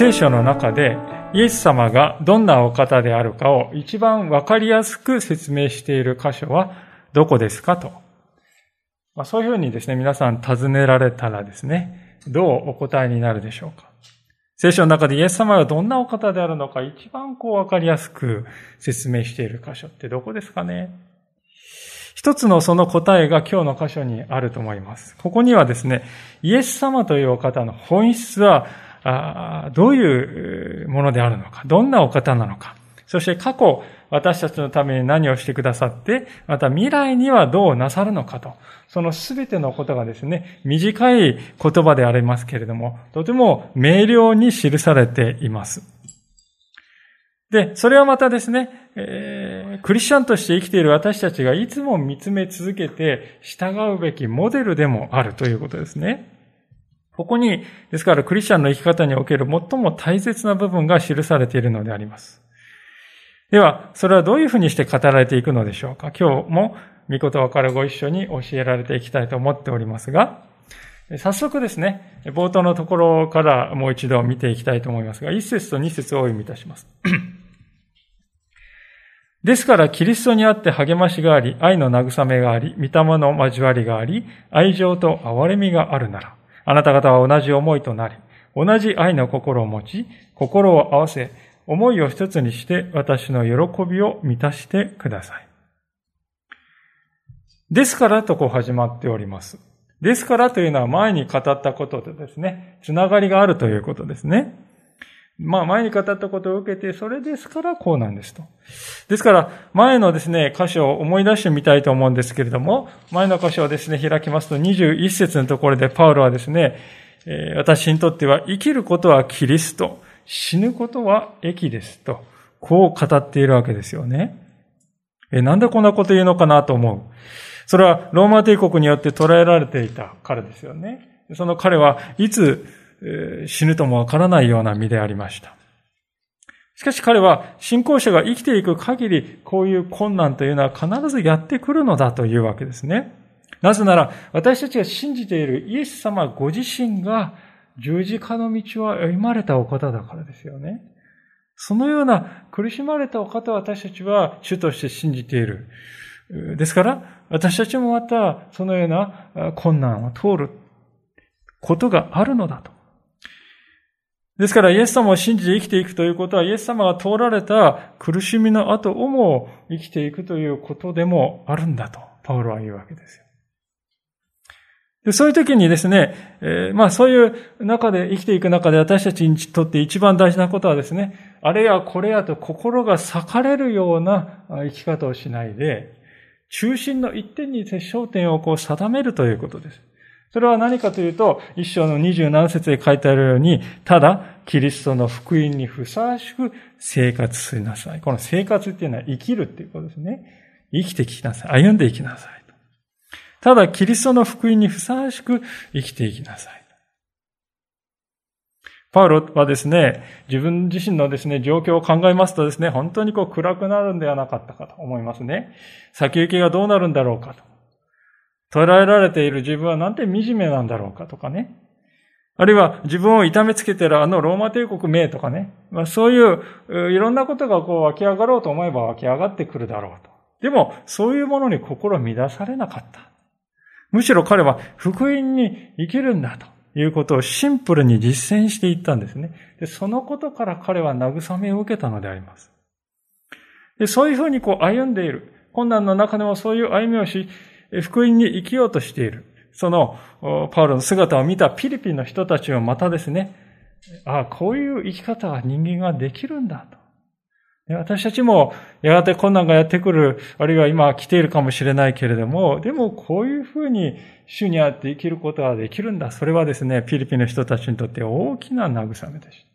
聖書の中でイエス様がどんなお方であるかを一番わかりやすく説明している箇所はどこですかと。まあ、そういうふうにですね、皆さん尋ねられたらですね、どうお答えになるでしょうか。聖書の中でイエス様がどんなお方であるのか一番こうわかりやすく説明している箇所ってどこですかね一つのその答えが今日の箇所にあると思います。ここにはですね、イエス様というお方の本質はどういうものであるのか、どんなお方なのか、そして過去、私たちのために何をしてくださって、また未来にはどうなさるのかと、そのすべてのことがですね、短い言葉でありますけれども、とても明瞭に記されています。で、それはまたですね、えー、クリスチャンとして生きている私たちがいつも見つめ続けて従うべきモデルでもあるということですね。ここに、ですからクリスチャンの生き方における最も大切な部分が記されているのであります。では、それはどういうふうにして語られていくのでしょうか？今日も御言葉からご一緒に教えられていきたいと思っておりますが、早速ですね、冒頭のところからもう一度見ていきたいと思いますが、一節と二節をお読みいたします。ですから、キリストにあって励ましがあり、愛の慰めがあり、御霊の交わりがあり、愛情と憐れみがあるなら、あなた方は同じ思いとなり、同じ愛の心を持ち、心を合わせ、思いを一つにして私の喜びを満たしてください。ですからとこう始まっております。ですからというのは前に語ったことでですね、つながりがあるということですね。まあ前に語ったことを受けて、それですからこうなんですと。ですから、前のですね、箇所を思い出してみたいと思うんですけれども、前の箇所をですね、開きますと21節のところでパウロはですね、私にとっては生きることはキリスト、死ぬことは益ですと、こう語っているわけですよね。えなんでこんなこと言うのかなと思う。それはローマ帝国によって捉えられていた彼ですよね。その彼はいつ死ぬともわからないような身でありました。しかし彼は信仰者が生きていく限りこういう困難というのは必ずやってくるのだというわけですね。なぜなら私たちが信じているイエス様ご自身が十字架の道を歩まれたお方だからですよね。そのような苦しまれたお方を私たちは主として信じている。ですから、私たちもまたそのような困難を通ることがあるのだと。ですから、イエス様を信じて生きていくということは、イエス様が通られた苦しみの後をも生きていくということでもあるんだと、パウロは言うわけですよ。でそういう時にですね、えー、まあそういう中で、生きていく中で私たちにとって一番大事なことはですね、あれやこれやと心が裂かれるような生き方をしないで、中心の一点に焦点をこう定めるということです。それは何かというと、一章の二十七節で書いてあるように、ただ、キリストの福音にふさわしく生活しなさい。この生活っていうのは生きるっていうことですね。生きてきなさい。歩んでいきなさい。ただ、キリストの福音にふさわしく生きていきなさい。パウロはですね、自分自身のですね、状況を考えますとですね、本当にこう暗くなるんではなかったかと思いますね。先行きがどうなるんだろうかと。捉えられている自分はなんて惨めなんだろうかとかね。あるいは自分を痛めつけてるあのローマ帝国名とかね。まあ、そういういろんなことがこう湧き上がろうと思えば湧き上がってくるだろうと。でも、そういうものに心乱されなかった。むしろ彼は福音に生きるんだということをシンプルに実践していったんですね。でそのことから彼は慰めを受けたのであります。でそういうふうにこう歩んでいる。困難の中でもそういう歩みをし、福音に生きようとしている。その、パウロの姿を見たピリピンの人たちはまたですね、ああ、こういう生き方が人間ができるんだと。私たちもやがて困難がやってくる、あるいは今来ているかもしれないけれども、でもこういうふうに主にあって生きることができるんだ。それはですね、ピリピンの人たちにとって大きな慰めでした。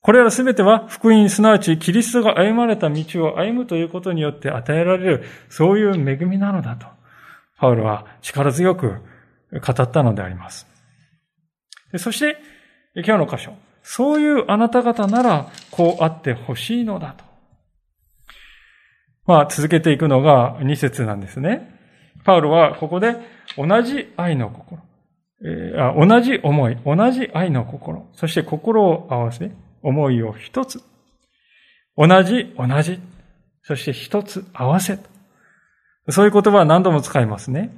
これらすべては福音、すなわちキリストが歩まれた道を歩むということによって与えられる、そういう恵みなのだと、パウロは力強く語ったのであります。そして、今日の箇所。そういうあなた方なら、こうあってほしいのだと。まあ、続けていくのが2節なんですね。パウロはここで同じ愛の心、えー、同じ思い、同じ愛の心、そして心を合わせ、思いを一つ。同じ、同じ。そして一つ合わせ。そういう言葉は何度も使いますね。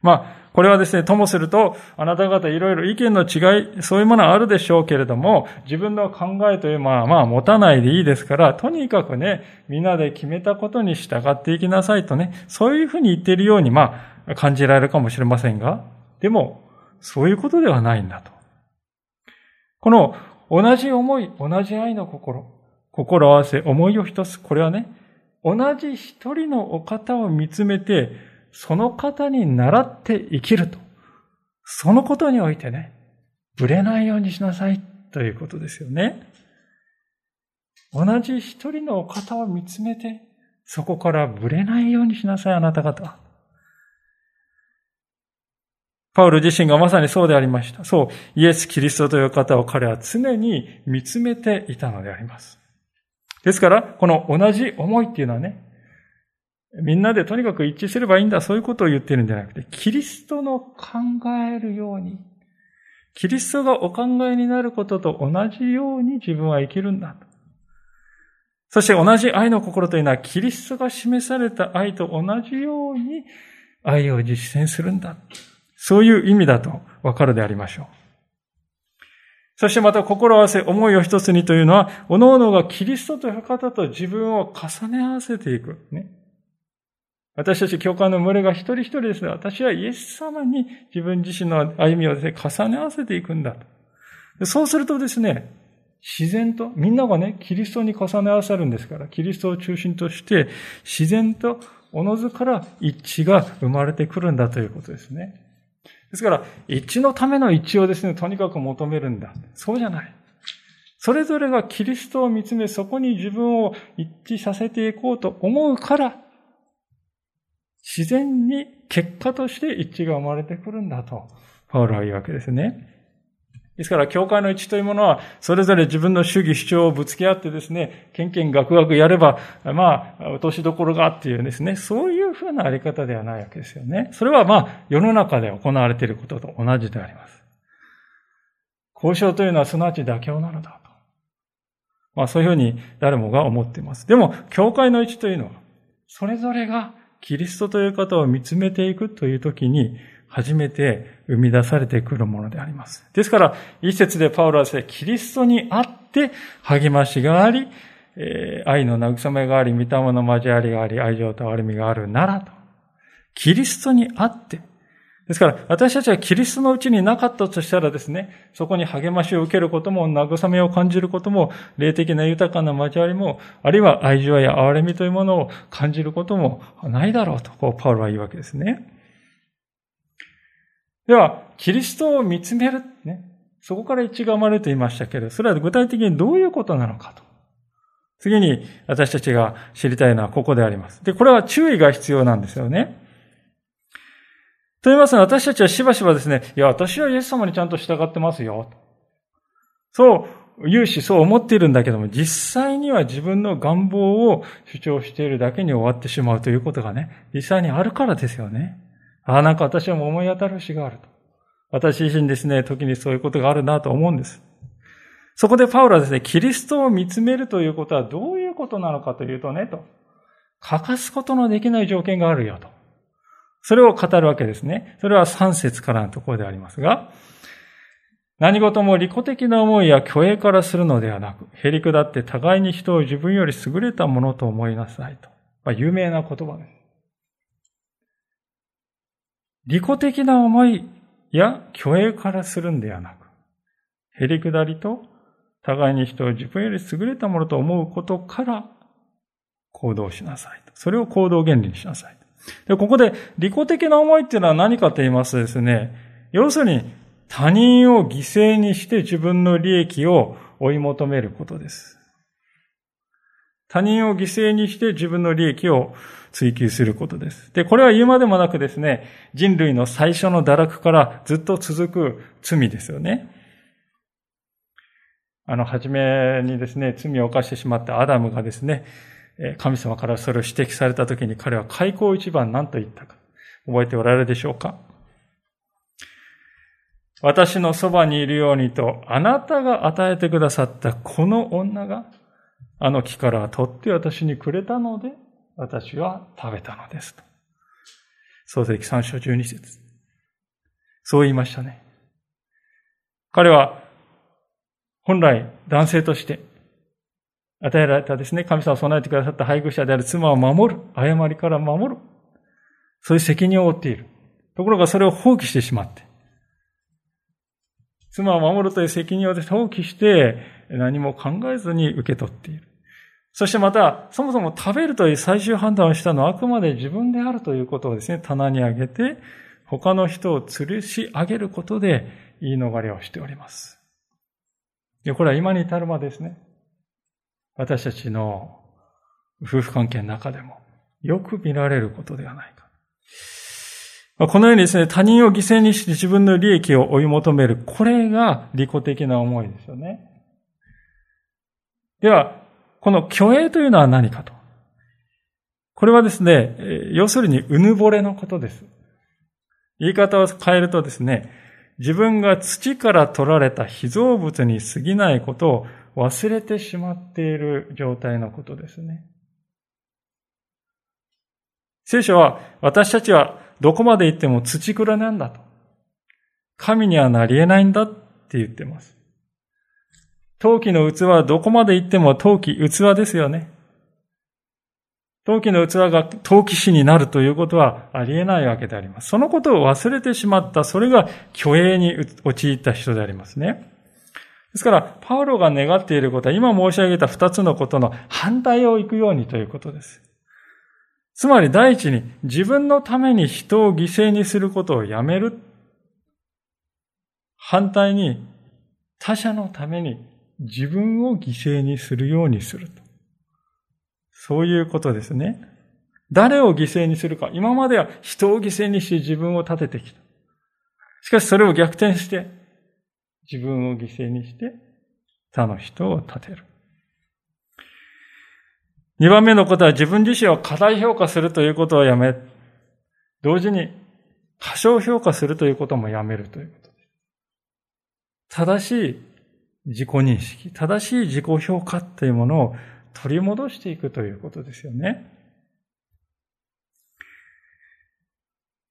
まあ、これはですね、ともすると、あなた方いろいろ意見の違い、そういうものはあるでしょうけれども、自分の考えというのは、まあ、持たないでいいですから、とにかくね、みんなで決めたことに従っていきなさいとね、そういうふうに言っているように、まあ、感じられるかもしれませんが、でも、そういうことではないんだと。この、同じ思い、同じ愛の心、心合わせ、思いを一つ、これはね、同じ一人のお方を見つめて、その方に倣って生きると。そのことにおいてね、ぶれないようにしなさいということですよね。同じ一人のお方を見つめて、そこからぶれないようにしなさい、あなた方。パウル自身がまさにそうでありました。そう、イエス・キリストという方を彼は常に見つめていたのであります。ですから、この同じ思いっていうのはね、みんなでとにかく一致すればいいんだ、そういうことを言ってるんじゃなくて、キリストの考えるように、キリストがお考えになることと同じように自分は生きるんだと。そして同じ愛の心というのは、キリストが示された愛と同じように愛を実践するんだ。そういう意味だとわかるでありましょう。そしてまた心合わせ、思いを一つにというのは、各々がキリストという方と自分を重ね合わせていく。ね、私たち教会の群れが一人一人ですが、私はイエス様に自分自身の歩みをですね、重ね合わせていくんだと。そうするとですね、自然と、みんながね、キリストに重ね合わせるんですから、キリストを中心として、自然と、おのずから一致が生まれてくるんだということですね。ですから、一致のための一致をですね、とにかく求めるんだ。そうじゃない。それぞれがキリストを見つめ、そこに自分を一致させていこうと思うから、自然に結果として一致が生まれてくるんだと、パウロは言うわけですね。ですから、教会の一致というものは、それぞれ自分の主義主張をぶつけ合ってですね、けんけんがくがくやれば、まあ、落としどころがっていうですね、そういうふうなあり方ではないわけですよね。それはまあ、世の中で行われていることと同じであります。交渉というのはすなわち妥協なのだと。まあ、そういうふうに誰もが思っています。でも、教会の一致というのは、それぞれがキリストという方を見つめていくというときに、初めて生み出されてくるものであります。ですから、一節でパウロはですね、キリストにあって励ましがあり、え、愛の慰めがあり、御霊の交わりがあり、愛情と歩みがあるならと。キリストにあって。ですから、私たちはキリストのうちになかったとしたらですね、そこに励ましを受けることも、慰めを感じることも、霊的な豊かな交わりも、あるいは愛情や憐れみというものを感じることもないだろうと、こう、パウロは言うわけですね。では、キリストを見つめる。ね。そこから一が生まれると言いましたけど、それは具体的にどういうことなのかと。次に私たちが知りたいのはここであります。で、これは注意が必要なんですよね。と言いますのは、私たちはしばしばですね、いや、私はイエス様にちゃんと従ってますよ。そう言うし、そう思っているんだけども、実際には自分の願望を主張しているだけに終わってしまうということがね、実際にあるからですよね。ああ、なんか私は思い当たる節があると。私自身ですね、時にそういうことがあるなと思うんです。そこでパウロはですね、キリストを見つめるということはどういうことなのかというとね、と。欠かすことのできない条件があるよと。それを語るわけですね。それは3節からのところでありますが、何事も利己的な思いや虚栄からするのではなく、へりくだって互いに人を自分より優れたものと思いなさいと。まあ、有名な言葉です。利己的な思いや虚栄からするんではなく、へりくだりと互いに人を自分より優れたものと思うことから行動しなさい。それを行動原理にしなさい。で、ここで利己的な思いっていうのは何かと言いますとですね、要するに他人を犠牲にして自分の利益を追い求めることです。他人を犠牲にして自分の利益を追求することです。で、これは言うまでもなくですね、人類の最初の堕落からずっと続く罪ですよね。あの、初めにですね、罪を犯してしまったアダムがですね、神様からそれを指摘されたときに彼は開口一番何と言ったか、覚えておられるでしょうか？私のそばにいるようにと、あなたが与えてくださったこの女が、あの木から取って私にくれたので、私は食べたのですと。創世記3章12節そう言いましたね。彼は、本来男性として与えられたですね、神様を備えてくださった配偶者である妻を守る、誤りから守る。そういう責任を負っている。ところがそれを放棄してしまって、妻を守るという責任を放棄して、何も考えずに受け取っている。そしてまた、そもそも食べるという最終判断をしたのはあくまで自分であるということをですね、棚に上げて、他の人を吊るし上げることで言い逃れをしております。で、これは今に至るまでですね、私たちの夫婦関係の中でもよく見られることではないか。このようにですね、他人を犠牲にして自分の利益を追い求める。これが利己的な思いですよね。では、この虚栄というのは何かと。これはですね、要するにうぬぼれのことです。言い方を変えるとですね、自分が土から取られた被造物に過ぎないことを忘れてしまっている状態のことですね。聖書は私たちはどこまで行っても土蔵なんだと。神にはなり得ないんだって言ってます。陶器の器はどこまで行っても陶器、器ですよね。陶器の器が陶器師になるということはありえないわけであります。そのことを忘れてしまった、それが虚栄に陥った人でありますね。ですから、パウロが願っていることは、今申し上げた二つのことの反対を行くようにということです。つまり第一に自分のために人を犠牲にすることをやめる。反対に他者のために自分を犠牲にするようにすると。そういうことですね。誰を犠牲にするか。今までは人を犠牲にして自分を立ててきた。しかしそれを逆転して、自分を犠牲にして他の人を立てる。二番目のことは自分自身を過大評価するということをやめ、同時に過小評価するということもやめるということです。正しい自己認識、正しい自己評価というものを取り戻していくということですよね。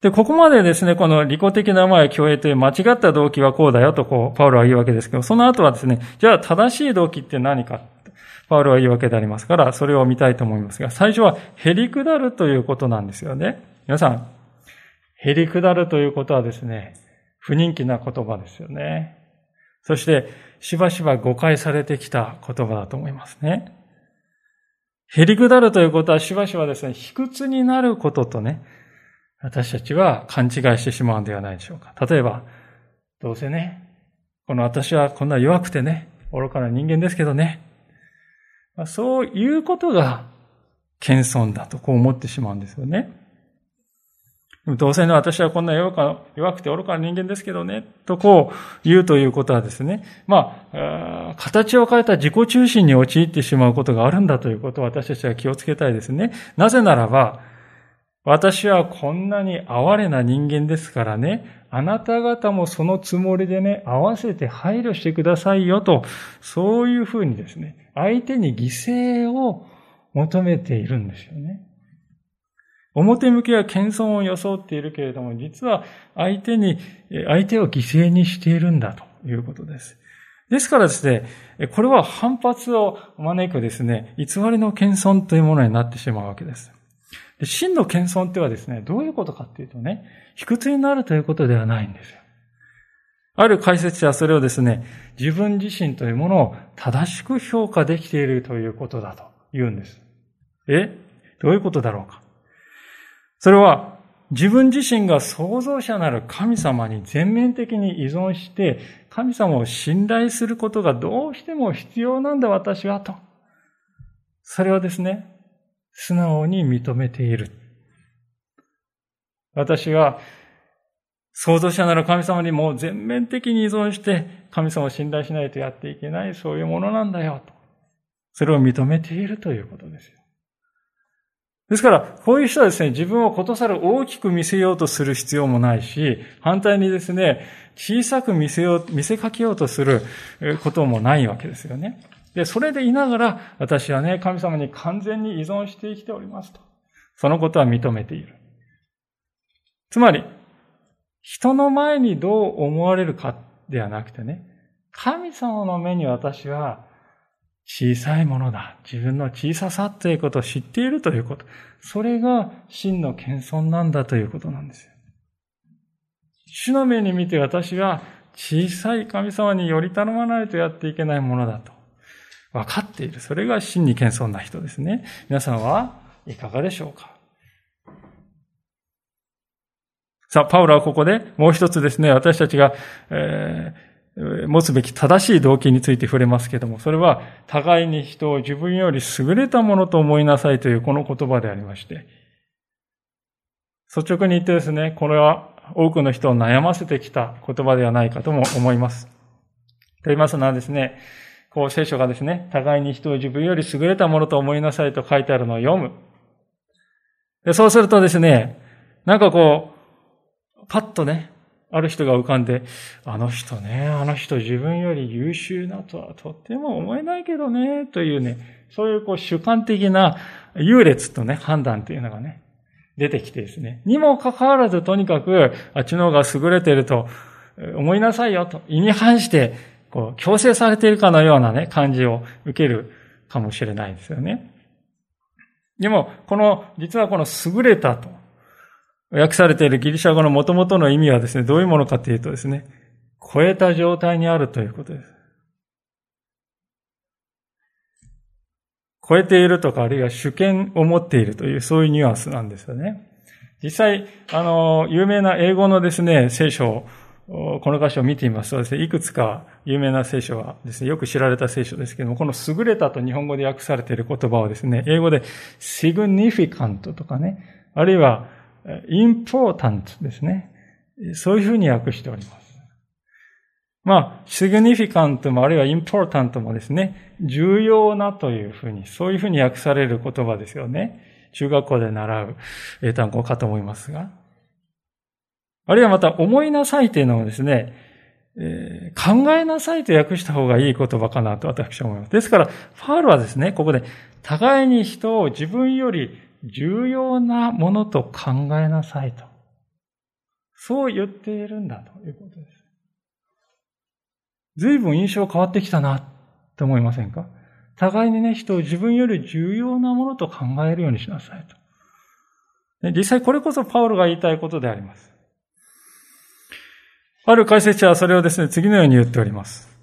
で、ここまでですね、この利己的な前共栄という間違った動機はこうだよと、こう、パウロは言うわけですけど、その後はですね、じゃあ正しい動機って何かパウロは言うわけでありますから、それを見たいと思いますが、最初はへり下るということなんですよね。皆さん、へり下るということはですね、不人気な言葉ですよね。そして、しばしば誤解されてきた言葉だと思いますね。へり下るということはしばしばですね、卑屈になることとね、私たちは勘違いしてしまうんではないでしょうか。例えば、どうせね、この私はこんな弱くてね、愚かな人間ですけどね、そういうことが謙遜だとこう思ってしまうんですよね。どうせの私はこんな弱くて愚かな人間ですけどね、とこう言うということはですね、まあ、形を変えた自己中心に陥ってしまうことがあるんだということを私たちは気をつけたいですね。なぜならば、私はこんなに哀れな人間ですからね、あなた方もそのつもりでね、合わせて配慮してくださいよと、そういうふうにですね、相手に犠牲を求めているんですよね。表向きは謙遜を装っているけれども、実は相手に、相手を犠牲にしているんだということです。ですからですね、これは反発を招くですね、偽りの謙遜というものになってしまうわけです。真の謙遜ってはですね、どういうことかっていうとね、卑屈になるということではないんですよ。ある解説者はそれをですね、自分自身というものを正しく評価できているということだと言うんです。え？どういうことだろうか？それは、自分自身が創造者なる神様に全面的に依存して、神様を信頼することがどうしても必要なんだ私はと。それをですね、素直に認めている。私は創造者なる神様にも全面的に依存して神様を信頼しないとやっていけないそういうものなんだよと。それを認めているということです。ですから、こういう人はですね、自分をことさら大きく見せようとする必要もないし、反対にですね、小さく見せよう、見せかけようとすることもないわけですよね。で、それでいながら、私はね、神様に完全に依存して生きておりますと。そのことは認めている。つまり、人の前にどう思われるかではなくてね、神様の目に私は小さいものだ。自分の小ささということを知っているということ。それが真の謙遜なんだということなんですよ。主の目に見て私は小さい神様により頼まないとやっていけないものだと。分かっている。それが真に謙遜な人ですね。皆さんはいかがでしょうかさあ、パウロはここでもう一つですね、私たちが、えー持つべき正しい動機について触れますけども、それは互いに人を自分より優れたものと思いなさいというこの言葉でありまして、率直に言ってですね、これは多くの人を悩ませてきた言葉ではないかとも思います。と言いますのはですね、こう聖書がですね、互いに人を自分より優れたものと思いなさいと書いてあるのを読む。でそうするとですね、なんかこう、パッとね、ある人が浮かんで、あの人ね、あの人自分より優秀なとはとっても思えないけどね、というね、そういうこう主観的な優劣とね、判断というのがね、出てきてですね。にもかかわらずとにかく、あっちの方が優れていると思いなさいよと、意に反して、こう、強制されているかのようなね、感じを受けるかもしれないですよね。でも、この、実はこの優れたと訳されているギリシャ語の元々の意味はですね、どういうものかというとですね、超えた状態にあるということです。超えているとか、あるいは主権を持っているという、そういうニュアンスなんですよね。実際、あの、有名な英語のですね、聖書をこの箇所を見てみますとですね、いくつか有名な聖書はですね、よく知られた聖書ですけども、この優れたと日本語で訳されている言葉をですね、英語で significant とかね、あるいは important ですね。そういうふうに訳しております。まあ、significant もあるいは important もですね、重要なというふうに、そういうふうに訳される言葉ですよね。中学校で習う英単語かと思いますが。あるいはまた、思いなさいというのをですね、えー、考えなさいと訳した方がいい言葉かなと私は思います。ですから、ファールはですね、ここで、互いに人を自分より重要なものと考えなさいと。そう言っているんだということです。随分印象変わってきたなって思いませんか？互いにね、人を自分より重要なものと考えるようにしなさいと。実際これこそパウロが言いたいことであります。ある解説者はそれをですね、次のように言っております。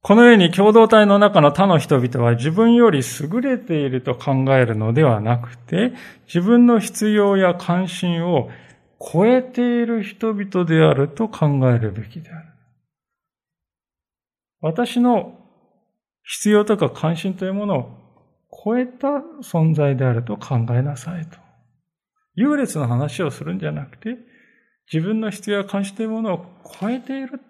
このように共同体の中の他の人々は自分より優れていると考えるのではなくて、自分の必要や関心を超えている人々であると考えるべきである。私の必要とか関心というものを超えた存在であると考えなさいと。優劣の話をするんじゃなくて、自分の必要や関心というものを超えている。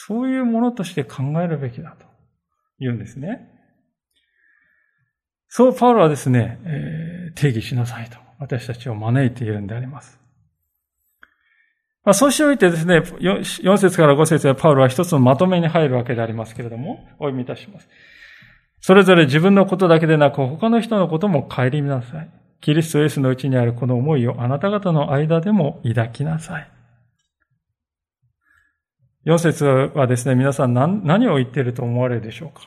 そういうものとして考えるべきだと言うんですね。そう、パウロはですね、えー、定義しなさいと私たちを招いているんであります。まあ、そうしておいてですね、4節から5節でパウロは一つのまとめに入るわけでありますけれども、お読みいたします。それぞれ自分のことだけでなく他の人のことも顧みなさい。キリストイエスのうちにあるこの思いをあなた方の間でも抱きなさい。4節はですね、皆さん何何を言っていると思われるでしょうか？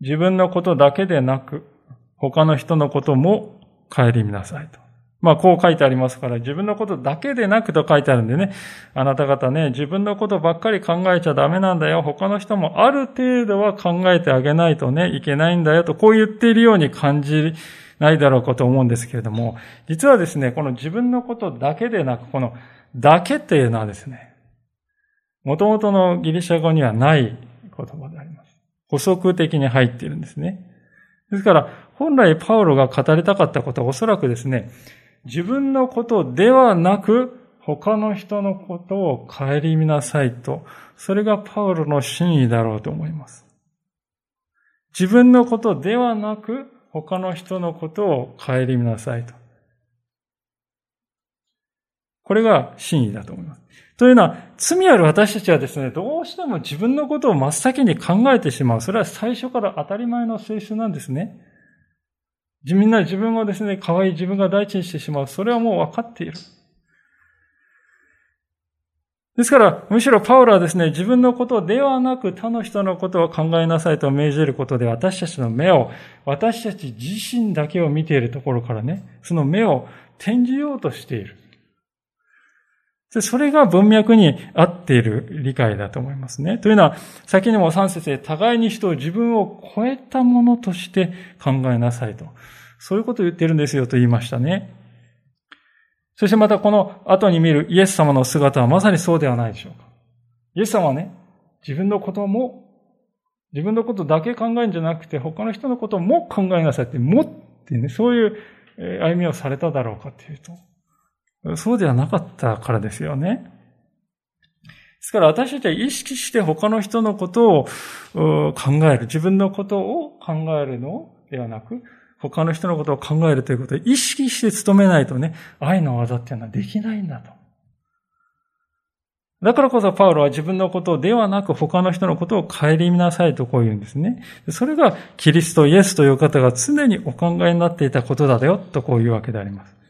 自分のことだけでなく、他の人のことも顧みなさいと。まあ、こう書いてありますから、自分のことだけでなくと書いてあるんでね、あなた方ね、自分のことばっかり考えちゃダメなんだよ。他の人もある程度は考えてあげないとね、いけないんだよと、こう言っているように感じないだろうかと思うんですけれども、実はですね、この自分のことだけでなく、このだけっていうのはですね、元々のギリシャ語にはない言葉であります。補足的に入っているんですね。ですから、本来パウロが語りたかったことはおそらくですね、自分のことではなく、他の人のことを顧みなさいと、それがパウロの真意だろうと思います。自分のことではなく、他の人のことを顧みなさいと。これが真意だと思います。というのは、罪ある私たちはですね、どうしても自分のことを真っ先に考えてしまう。それは最初から当たり前の性質なんですね。みんな自分をですね、可愛い自分が第一にしてしまう。それはもう分かっている。ですから、むしろパウロはですね、自分のことではなく他の人のことを考えなさいと命じることで、私たちの目を、私たち自身だけを見ているところからね、その目を転じようとしている。それが文脈に合っている理解だと思いますね。というのは、先にも3節で互いに人を自分を超えたものとして考えなさいと。そういうことを言ってるんですよと言いましたね。そしてまたこの後に見るイエス様の姿はまさにそうではないでしょうか。イエス様はね、自分のことも、自分のことだけ考えるんじゃなくて、他の人のことも考えなさいって、もってね、そういう歩みをされただろうかというと、そうではなかったからですよね。ですから私たちは意識して他の人のことを考える、自分のことを考えるのではなく、他の人のことを考えるということを意識して努めないとね、愛の技っていうのはできないんだと。だからこそパウロは自分のことではなく他の人のことを顧みなさいとこう言うんですね。それがキリストイエスという方が常にお考えになっていたことだよとこういうわけであります。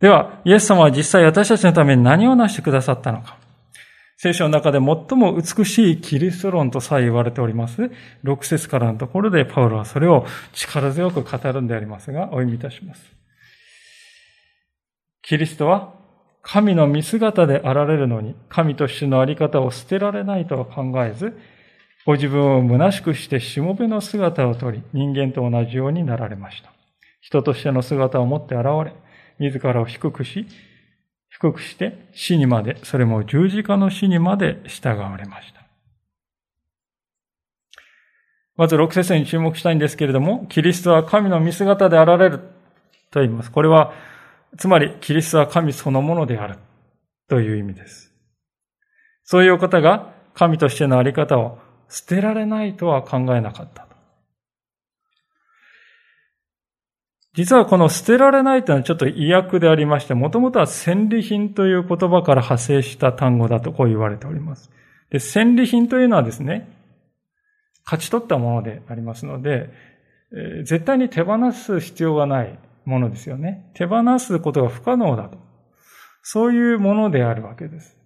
では、イエス様は実際私たちのために何をなしてくださったのか。聖書の中で最も美しいキリスト論とさえ言われております。6節からのところでパウロはそれを力強く語るんでありますが、お読みいたします。キリストは神の見姿であられるのに、神としてのあり方を捨てられないとは考えず、ご自分を虚しくしてしもべの姿をとり、人間と同じようになられました。人としての姿を持って現れ、自らを低くし、低くして死にまで、それも十字架の死にまで従われました。まず6節に注目したいんですけれども、キリストは神の見姿であられると言います。これは、つまりキリストは神そのものであるという意味です。そういう方が神としてのあり方を捨てられないとは考えなかった。実はこの捨てられないというのはちょっと意訳でありまして、もともとは戦利品という言葉から派生した単語だとこう言われております。で、戦利品というのはですね、勝ち取ったものでありますので、え、絶対に手放す必要がないものですよね。手放すことが不可能だと。そういうものであるわけです。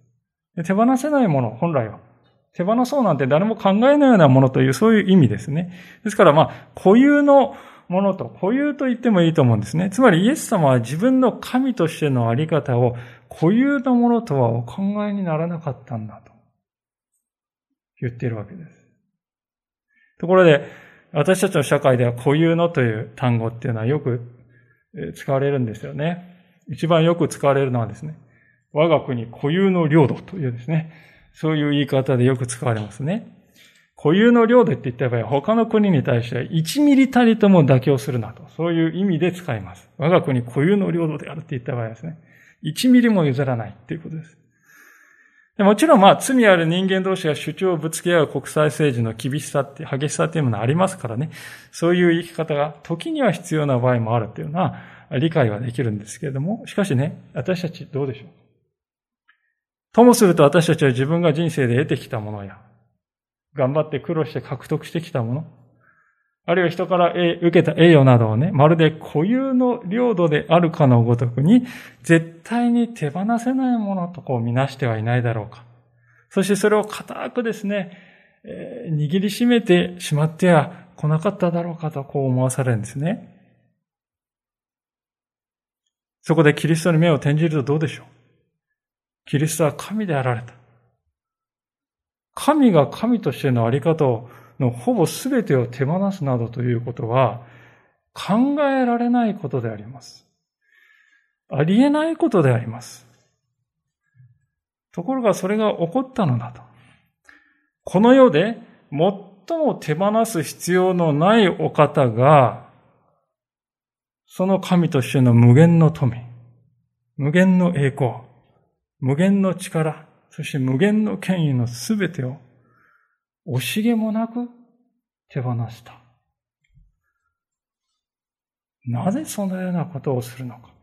で手放せないもの、本来は。手放そうなんて誰も考えないようなものという、そういう意味ですね。ですからまあ、固有のものと固有と言ってもいいと思うんですね。つまりイエス様は自分の神としてのあり方を固有のものとはお考えにならなかったんだと言っているわけです。ところで、私たちの社会では固有のという単語っていうのはよく使われるんですよね。一番よく使われるのはですね、我が国固有の領土というですね、そういう言い方でよく使われますね。固有の領土って言った場合、他の国に対しては1ミリたりとも妥協するなと。そういう意味で使います。我が国固有の領土であるって言った場合ですね。1ミリも譲らないっていうことです。でもちろんまあ罪ある人間同士が主張をぶつけ合う国際政治の厳しさって、激しさっていうものはありますからね。そういう生き方が時には必要な場合もあるっていうのは理解はできるんですけれども、しかしね、私たちどうでしょうともすると私たちは自分が人生で得てきたものや、頑張って苦労して獲得してきたもの、あるいは人から受けた栄誉などをね、まるで固有の領土であるかのごとくに、絶対に手放せないものとこう見なしてはいないだろうか。そしてそれを固くですね、えー、握りしめてしまっては来なかっただろうかとこう思わされるんですね。そこでキリストに目を転じるとどうでしょう？キリストは神であられた。神が神としてのあり方のほぼ全てを手放すなどということは、考えられないことであります。ありえないことであります。ところがそれが起こったのだと。この世で最も手放す必要のないお方が、その神としての無限の富、無限の栄光、無限の力、そして無限の権威のすべてを惜しげもなく手放した。なぜそのようなことをするのか。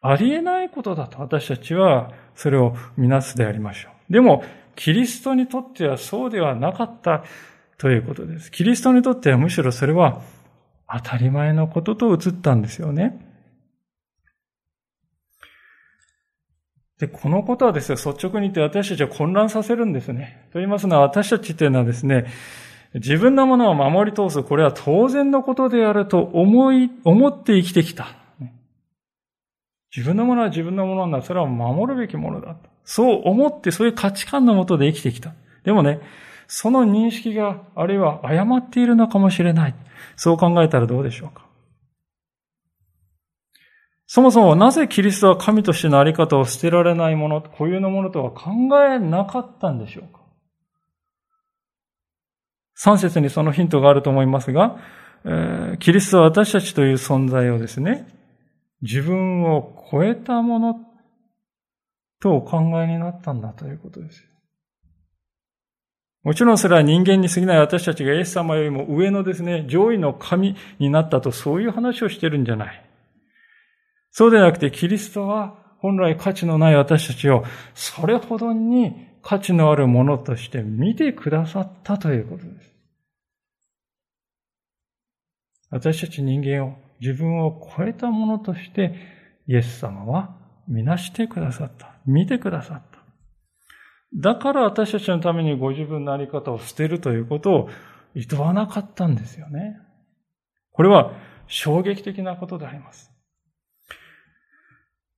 ありえないことだと私たちはそれをみなすでありましょう。でも、キリストにとってはそうではなかったということです。キリストにとってはむしろそれは当たり前のことと映ったんですよね。で、このことはですね、率直に言って私たちは混乱させるんですね。と言いますのは私たちというのはですね、自分のものを守り通す、これは当然のことであると思い、思って生きてきた。自分のものは自分のものなんだ。それは守るべきものだ。そう思って、そういう価値観のもとで生きてきた。でもね、その認識が、あるいは誤っているのかもしれない。そう考えたらどうでしょうか。そもそもなぜキリストは神としてのあり方を捨てられないもの、固有のものとは考えなかったんでしょうか？三節にそのヒントがあると思いますが、えー、キリストは私たちという存在をですね、自分を超えたものとお考えになったんだということです。もちろんそれは人間に過ぎない私たちがイエス様よりも上のですね、上位の神になったとそういう話をしてるんじゃない。そうでなくてキリストは本来価値のない私たちをそれほどに価値のあるものとして見てくださったということです。私たち人間を自分を超えたものとしてイエス様はみなしてくださった。見てくださった。だから私たちのためにご自分のあり方を捨てるということを厭わなかったんですよね。これは衝撃的なことであります。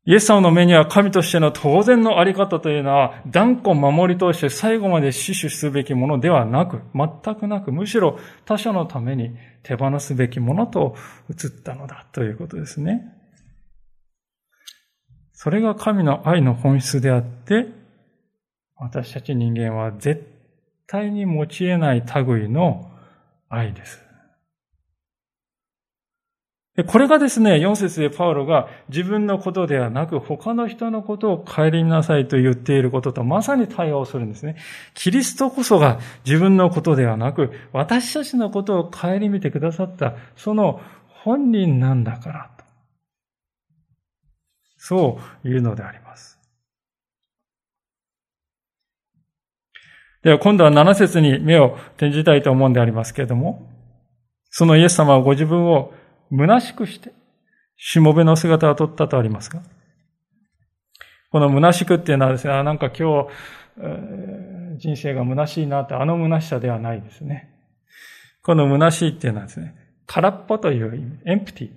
イエス様の目には神としての当然のあり方というのは断固守り通して最後まで死守すべきものではなく、全くなく、むしろ他者のために手放すべきものと映ったのだということですね。それが神の愛の本質であって、私たち人間は絶対に持ち得ない類の愛です。これがですね、4節でパウロが自分のことではなく他の人のことを顧みなさいと言っていることとまさに対応するんですね。キリストこそが自分のことではなく私たちのことを顧みてくださったその本人なんだからと。そういうのであります。では今度は7節に目を転じたいと思うんでありますけれども、そのイエス様はご自分を虚しくして、しもべの姿を取ったとありますが、この虚しくっていうのはですね、なんか今日、人生が虚しいなって、あの虚しさではないですね。この虚しいっていうのはですね、空っぽという意味、エンプティ。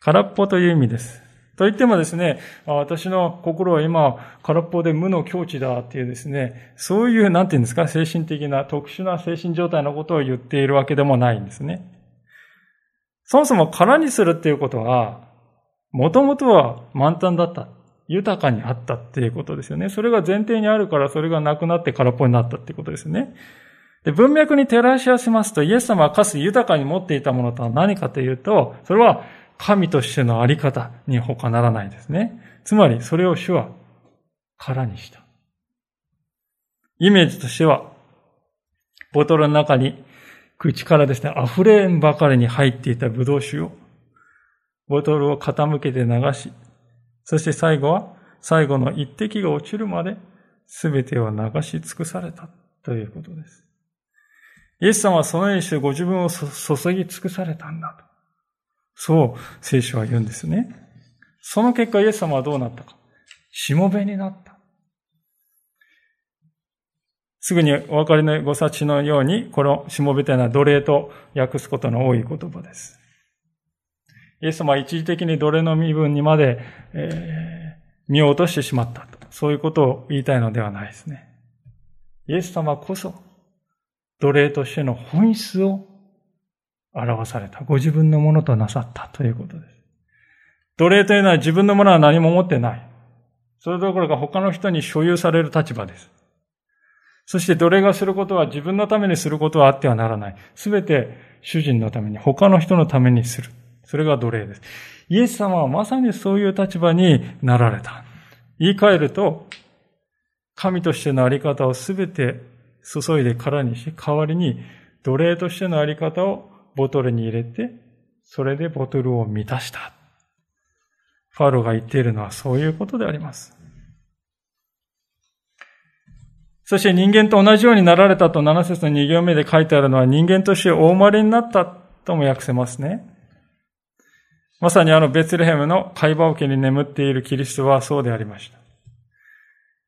空っぽという意味です。と言ってもですね、私の心は今空っぽで無の境地だっていうですね、そういう、なんていうんですか、精神的な特殊な精神状態のことを言っているわけでもないんですね。そもそも空にするっていうことは、もともとは満タンだった。豊かにあったっていうことですよね。それが前提にあるからそれがなくなって空っぽになったっていうことですよね。で、文脈に照らし合わせますと、イエス様はかつ豊かに持っていたものとは何かというと、それは神としてのあり方に他ならないですね。つまり、それを主は空にした。イメージとしては、ボトルの中に口からですね、溢れんばかりに入っていたブドウ酒を、ボトルを傾けて流し、そして最後は、最後の一滴が落ちるまで、すべてを流し尽くされたということです。イエス様はそのようにしてご自分を注ぎ尽くされたんだと。そう、聖書は言うんですね。その結果、イエス様はどうなったか。しもべになった。すぐにお分かりのご察知のように、このしもべというのは奴隷と訳すことの多い言葉です。イエス様は一時的に奴隷の身分にまで、えー、身を落としてしまったと。そういうことを言いたいのではないですね。イエス様こそ、奴隷としての本質を表された。ご自分のものとなさったということです。奴隷というのは自分のものは何も持ってない。それどころか他の人に所有される立場です。そして奴隷がすることは自分のためにすることはあってはならない。すべて主人のために、他の人のためにする。それが奴隷です。イエス様はまさにそういう立場になられた。言い換えると、神としてのあり方をすべて注いで空にし、代わりに奴隷としてのあり方をボトルに入れて、それでボトルを満たした。ファローが言っているのはそういうことであります。そして人間と同じようになられたと7節の2行目で書いてあるのは人間として大生まれになったとも訳せますね。まさにあのベツレヘムの会話桶に眠っているキリストはそうでありました。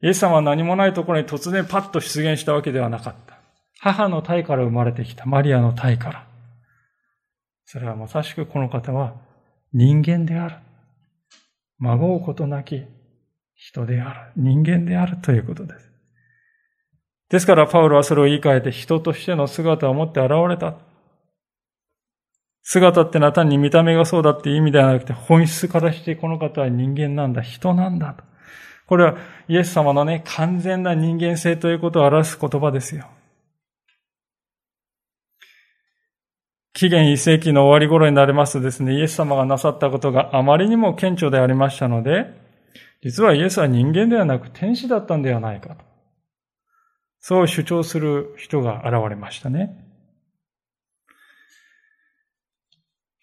イエス様は何もないところに突然パッと出現したわけではなかった。母の体から生まれてきた。マリアの体から。それはまさしくこの方は人間である。孫うことなき人である。人間であるということです。ですから、パウロはそれを言い換えて人としての姿を持って現れた。姿ってのは単に見た目がそうだっていう意味ではなくて、本質からしてこの方は人間なんだ、人なんだと。これはイエス様のね、完全な人間性ということを表す言葉ですよ。紀元一世紀の終わり頃になりますとですね、イエス様がなさったことがあまりにも顕著でありましたので、実はイエスは人間ではなく天使だったんではないかと。そう主張する人が現れましたね。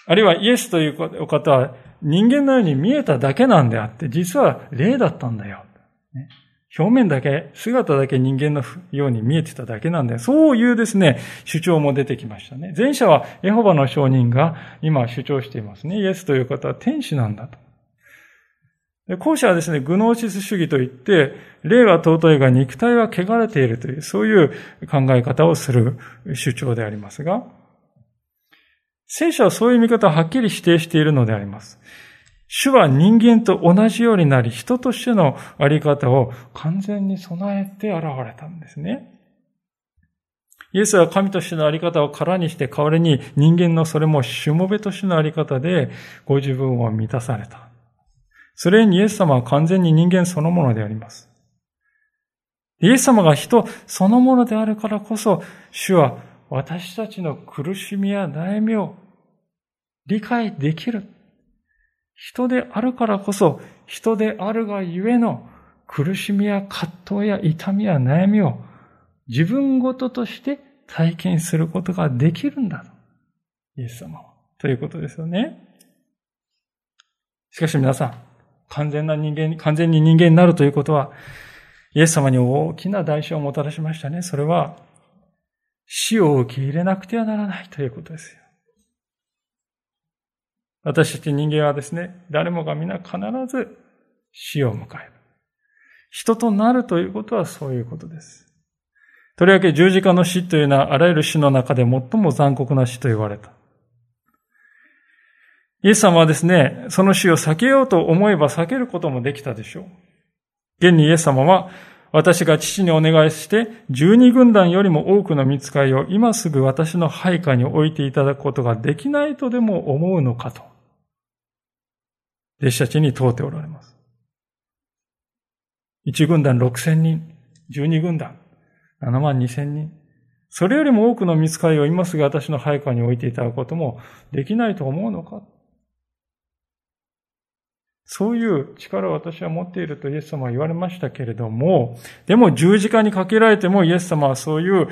あるいはイエスというお方は人間のように見えただけなんであって、実は霊だったんだよ。表面だけ、姿だけ人間のように見えてただけなんだよ。そういうですね、主張も出てきましたね。前者はエホバの証人が今主張していますね。イエスという方は天使なんだと。後者はですね、グノーシス主義といって、霊は尊いが肉体は汚れているという、そういう考え方をする主張でありますが、聖書はそういう見方をはっきり否定しているのであります。主は人間と同じようになり、人としてのあり方を完全に備えて現れたんですね。イエスは神としてのあり方を空にして代わりに人間のそれもしもべとしてのあり方でご自分を満たされた。それにイエス様は完全に人間そのものであります。イエス様が人そのものであるからこそ、主は私たちの苦しみや悩みを理解できる。人であるからこそ、人であるがゆえの苦しみや葛藤や痛みや悩みを自分ごととして体験することができるんだ。イエス様は。ということですよね。しかし皆さん、完全な人間、完全に人間になるということは、イエス様に大きな代償をもたらしましたね。それは、死を受け入れなくてはならないということですよ。私たち人間はですね、誰もが皆必ず死を迎える。人となるということはそういうことです。とりわけ十字架の死というのはあらゆる死の中で最も残酷な死と言われた。イエス様はですね、その死を避けようと思えば避けることもできたでしょう。現にイエス様は、私が父にお願いして、十二軍団よりも多くの見つかりを今すぐ私の配下に置いていただくことができないとでも思うのかと、弟子たちに問うておられます。一軍団六千人、十二軍団七万二千人、それよりも多くの見つかりを今すぐ私の配下に置いていただくこともできないと思うのかそういう力を私は持っているとイエス様は言われましたけれども、でも十字架にかけられてもイエス様はそういう、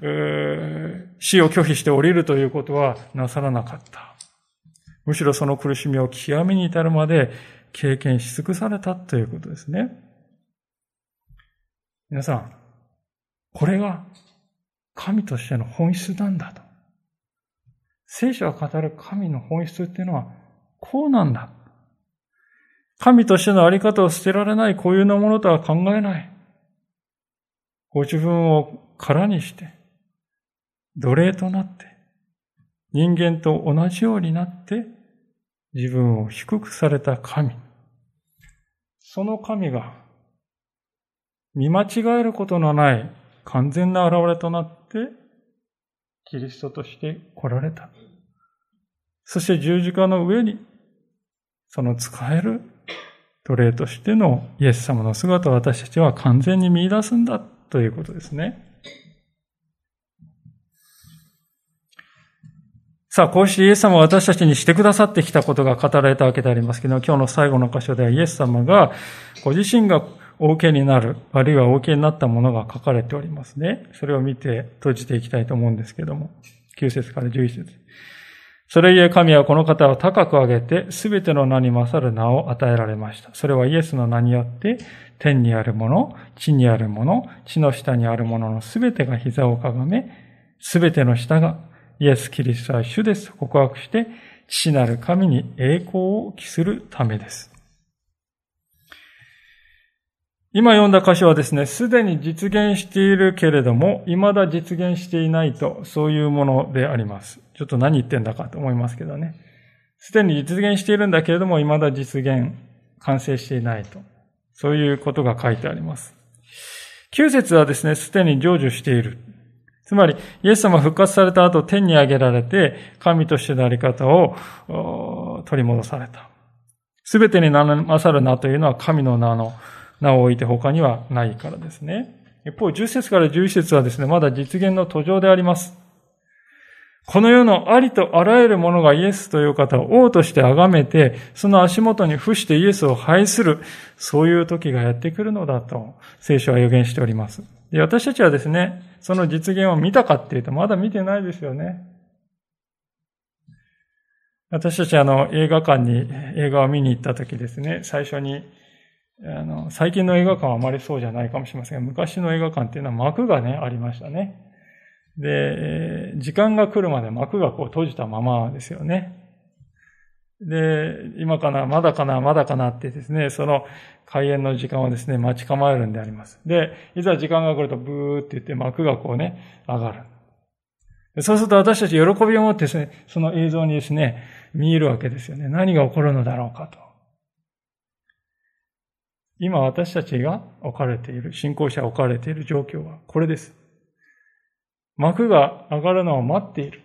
えー、死を拒否して降りるということはなさらなかった。むしろその苦しみを極めに至るまで経験し尽くされたということですね。皆さん、これが神としての本質なんだと。聖書が語る神の本質っていうのはこうなんだ。神としてのあり方を捨てられない固有のものとは考えない。ご自分を空にして、奴隷となって、人間と同じようになって、自分を低くされた神。その神が、見間違えることのない完全な現れとなって、キリストとして来られた。そして十字架の上に、その使える奴隷としてのイエス様の姿を私たちは完全に見出すんだということですね。さあ、こうしてイエス様は私たちにしてくださってきたことが語られたわけでありますけど、今日の最後の箇所ではイエス様がご自身がお受けになる、あるいはお受けになったものが書かれておりますね。それを見て閉じていきたいと思うんですけども。9節から11節それゆえ神はこの方を高く上げて、すべての名に勝る名を与えられました。それはイエスの名によって、天にあるもの、地にあるもの、地の下にあるもののすべてが膝をかがめ、すべての下がイエス・キリストは主ですと告白して、父なる神に栄光を期するためです。今読んだ箇所はですね、すでに実現しているけれども、未だ実現していないと、そういうものであります。ちょっと何言ってんだかと思いますけどね。すでに実現しているんだけれども、未だ実現、完成していないと。そういうことが書いてあります。9節はですね、すでに成就している。つまり、イエス様復活された後、天に上げられて、神としてのあり方を取り戻された。すべてに勝る名というのは神の名の名を置いて他にはないからですね。一方、10節から11節はですね、まだ実現の途上であります。この世のありとあらゆるものがイエスという方を王として崇めて、その足元に伏してイエスを拝する、そういう時がやってくるのだと、聖書は予言しております。で私たちはですね、その実現を見たかっていうと、まだ見てないですよね。私たちあの映画館に映画を見に行った時ですね、最初にあの、最近の映画館はあまりそうじゃないかもしれませんが、昔の映画館っていうのは幕がね、ありましたね。で、時間が来るまで幕がこう閉じたままですよね。で、今かな、まだかな、まだかなってですね、その開演の時間をですね、待ち構えるんであります。で、いざ時間が来るとブーって言って幕がこうね、上がる。そうすると私たち喜びを持ってですね、その映像にですね、見えるわけですよね。何が起こるのだろうかと。今私たちが置かれている、信仰者が置かれている状況はこれです。幕が上がるのを待っている。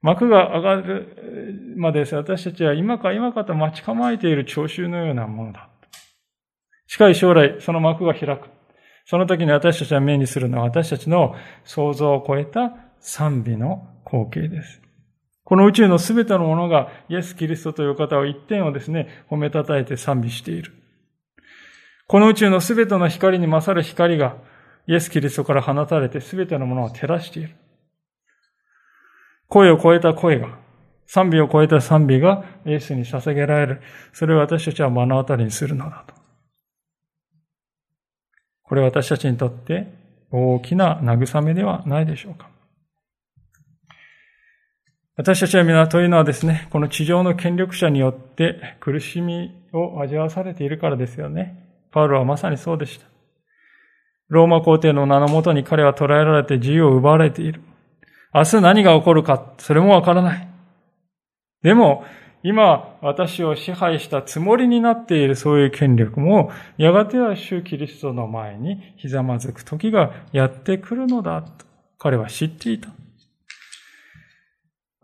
幕が上がるまで。私たちは今か今かと待ち構えている聴衆のようなものだ。近い将来、その幕が開く。その時に私たちは目にするのは私たちの想像を超えた賛美の光景です。この宇宙のすべてのものがイエス・キリストという方を一点をですね、褒めたたえて賛美している。この宇宙のすべての光に勝る光がイエス・キリストから放たれてすべてのものを照らしている。声を超えた声が、賛美を超えた賛美がイエスに捧げられる。それを私たちは目の当たりにするのだと。これは私たちにとって大きな慰めではないでしょうか。私たちは皆というのはですね、この地上の権力者によって苦しみを味わわされているからですよね。パウロはまさにそうでした。ローマ皇帝の名のもとに彼は捕らえられて自由を奪われている。明日何が起こるか、それもわからない。でも、今、私を支配したつもりになっているそういう権力も、やがては主キリストの前にひざまずく時がやってくるのだと、彼は知っていた。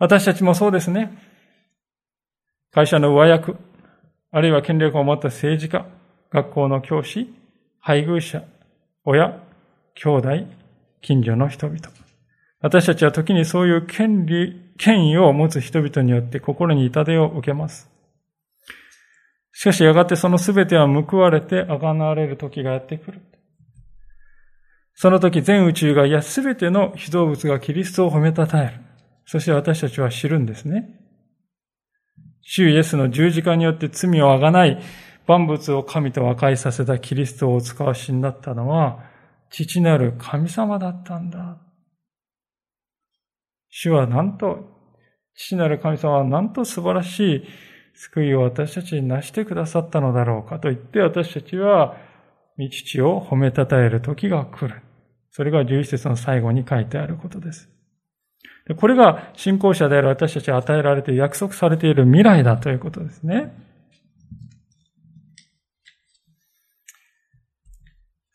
私たちもそうですね。会社の上役、あるいは権力を持った政治家、学校の教師、配偶者、親、兄弟、近所の人々。私たちは時にそういう権利、権威を持つ人々によって心に痛手を受けます。しかしやがてその全ては報われて贖われる時がやってくる。その時全宇宙が、いや全ての被造物がキリストを褒めたたえる。そして私たちは知るんですね。主イエスの十字架によって罪をあがない、万物を神と和解させたキリストをお使わしになったのは、父なる神様だったんだ。主はなんと、父なる神様はなんと素晴らしい救いを私たちに成してくださったのだろうかと言って私たちは、御父を褒めたたえる時が来る。それが11節の最後に書いてあることです。これが信仰者である私たちに与えられて約束されている未来だということですね。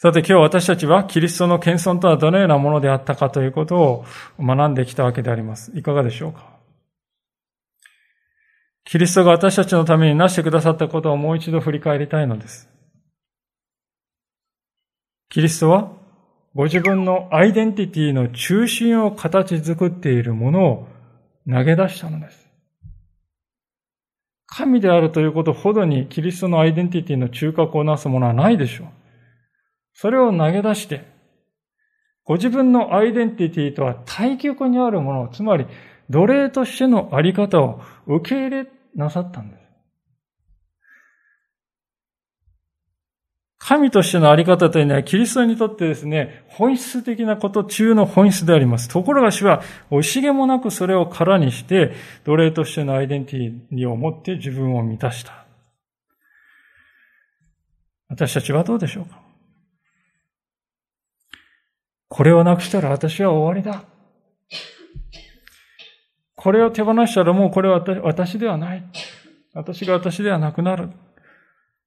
さて今日私たちはキリストの謙遜とはどのようなものであったかということを学んできたわけであります。いかがでしょうか？キリストが私たちのためになしてくださったことをもう一度振り返りたいのです。キリストはご自分のアイデンティティの中心を形作っているものを投げ出したのです。神であるということほどにキリストのアイデンティティの中核をなすものはないでしょう。それを投げ出して、ご自分のアイデンティティとは対極にあるもの、つまり奴隷としてのあり方を受け入れなさったんです。神としてのあり方というのは、キリストにとってですね、本質的なこと中の本質であります。ところが主は、惜しげもなくそれを空にして、奴隷としてのアイデンティティを持って自分を満たした。私たちはどうでしょうか？これをなくしたら私は終わりだ。これを手放したらもうこれは私ではない。私が私ではなくなる。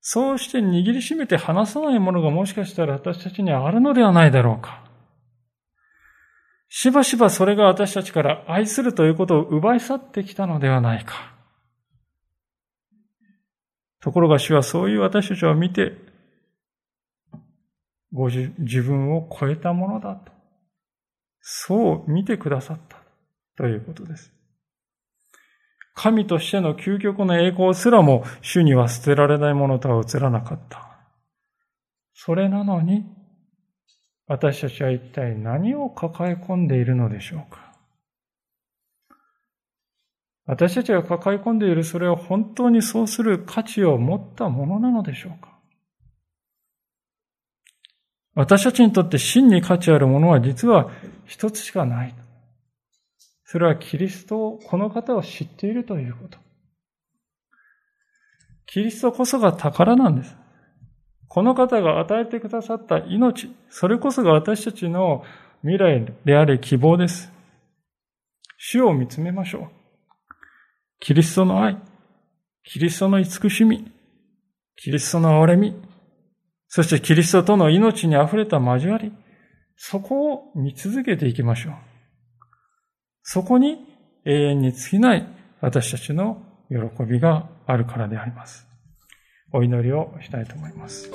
そうして握りしめて離さないものがもしかしたら私たちにあるのではないだろうか。しばしばそれが私たちから愛するということを奪い去ってきたのではないか。ところが主はそういう私たちを見て、ご自分を超えたものだと。そう見てくださったということです。神としての究極の栄光すらも主には捨てられないものとは映らなかった。それなのに、私たちは一体何を抱え込んでいるのでしょうか私たちが抱え込んでいるそれは本当にそうする価値を持ったものなのでしょうか私たちにとって真に価値あるものは実は一つしかない。それはキリストを、この方を知っているということ。キリストこそが宝なんです。この方が与えてくださった命、それこそが私たちの未来であり希望です。主を見つめましょう。キリストの愛、キリストの慈しみ、キリストの憐れみ、そしてキリストとの命に溢れた交わり、そこを見続けていきましょう。そこに永遠に尽きない私たちの喜びがあるからであります。お祈りをしたいと思います。